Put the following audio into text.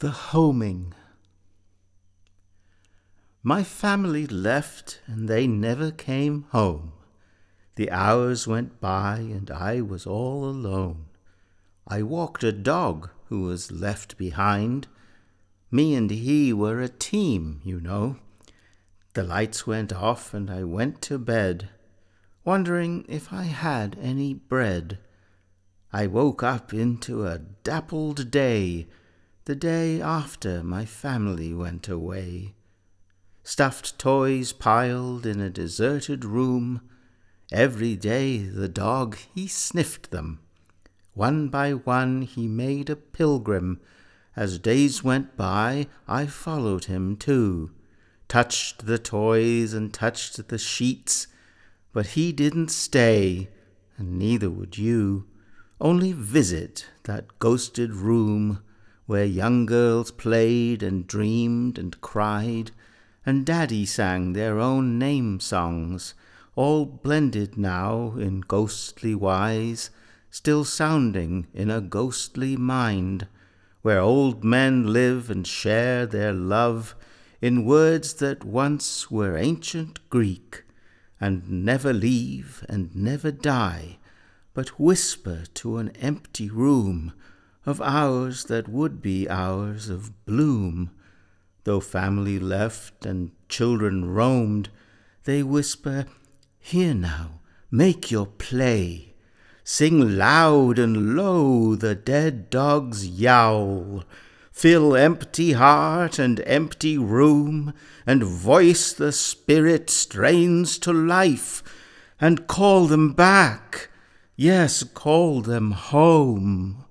The Homing My family left and they never came home. The hours went by and I was all alone. I walked a dog who was left behind. Me and he were a team, you know. The lights went off and I went to bed, wondering if I had any bread. I woke up into a dappled day the day after my family went away. Stuffed toys piled in a deserted room. Every day the dog he sniffed them. One by one he made a pilgrim. As days went by, I followed him too. Touched the toys and touched the sheets, but he didn't stay, and neither would you. Only visit that ghosted room where young girls played and dreamed and cried, and daddy sang their own name songs, all blended now in ghostly wise, still sounding in a ghostly mind, where old men live and share their love in words that once were ancient Greek, and never leave and never die, but whisper to an empty room of hours that would be hours of bloom. Though family left and children roamed, they whisper, Here now, make your play. Sing loud and low the dead dog's yowl. Fill empty heart and empty room, and voice the spirit strains to life, and call them back. Yes, call them home.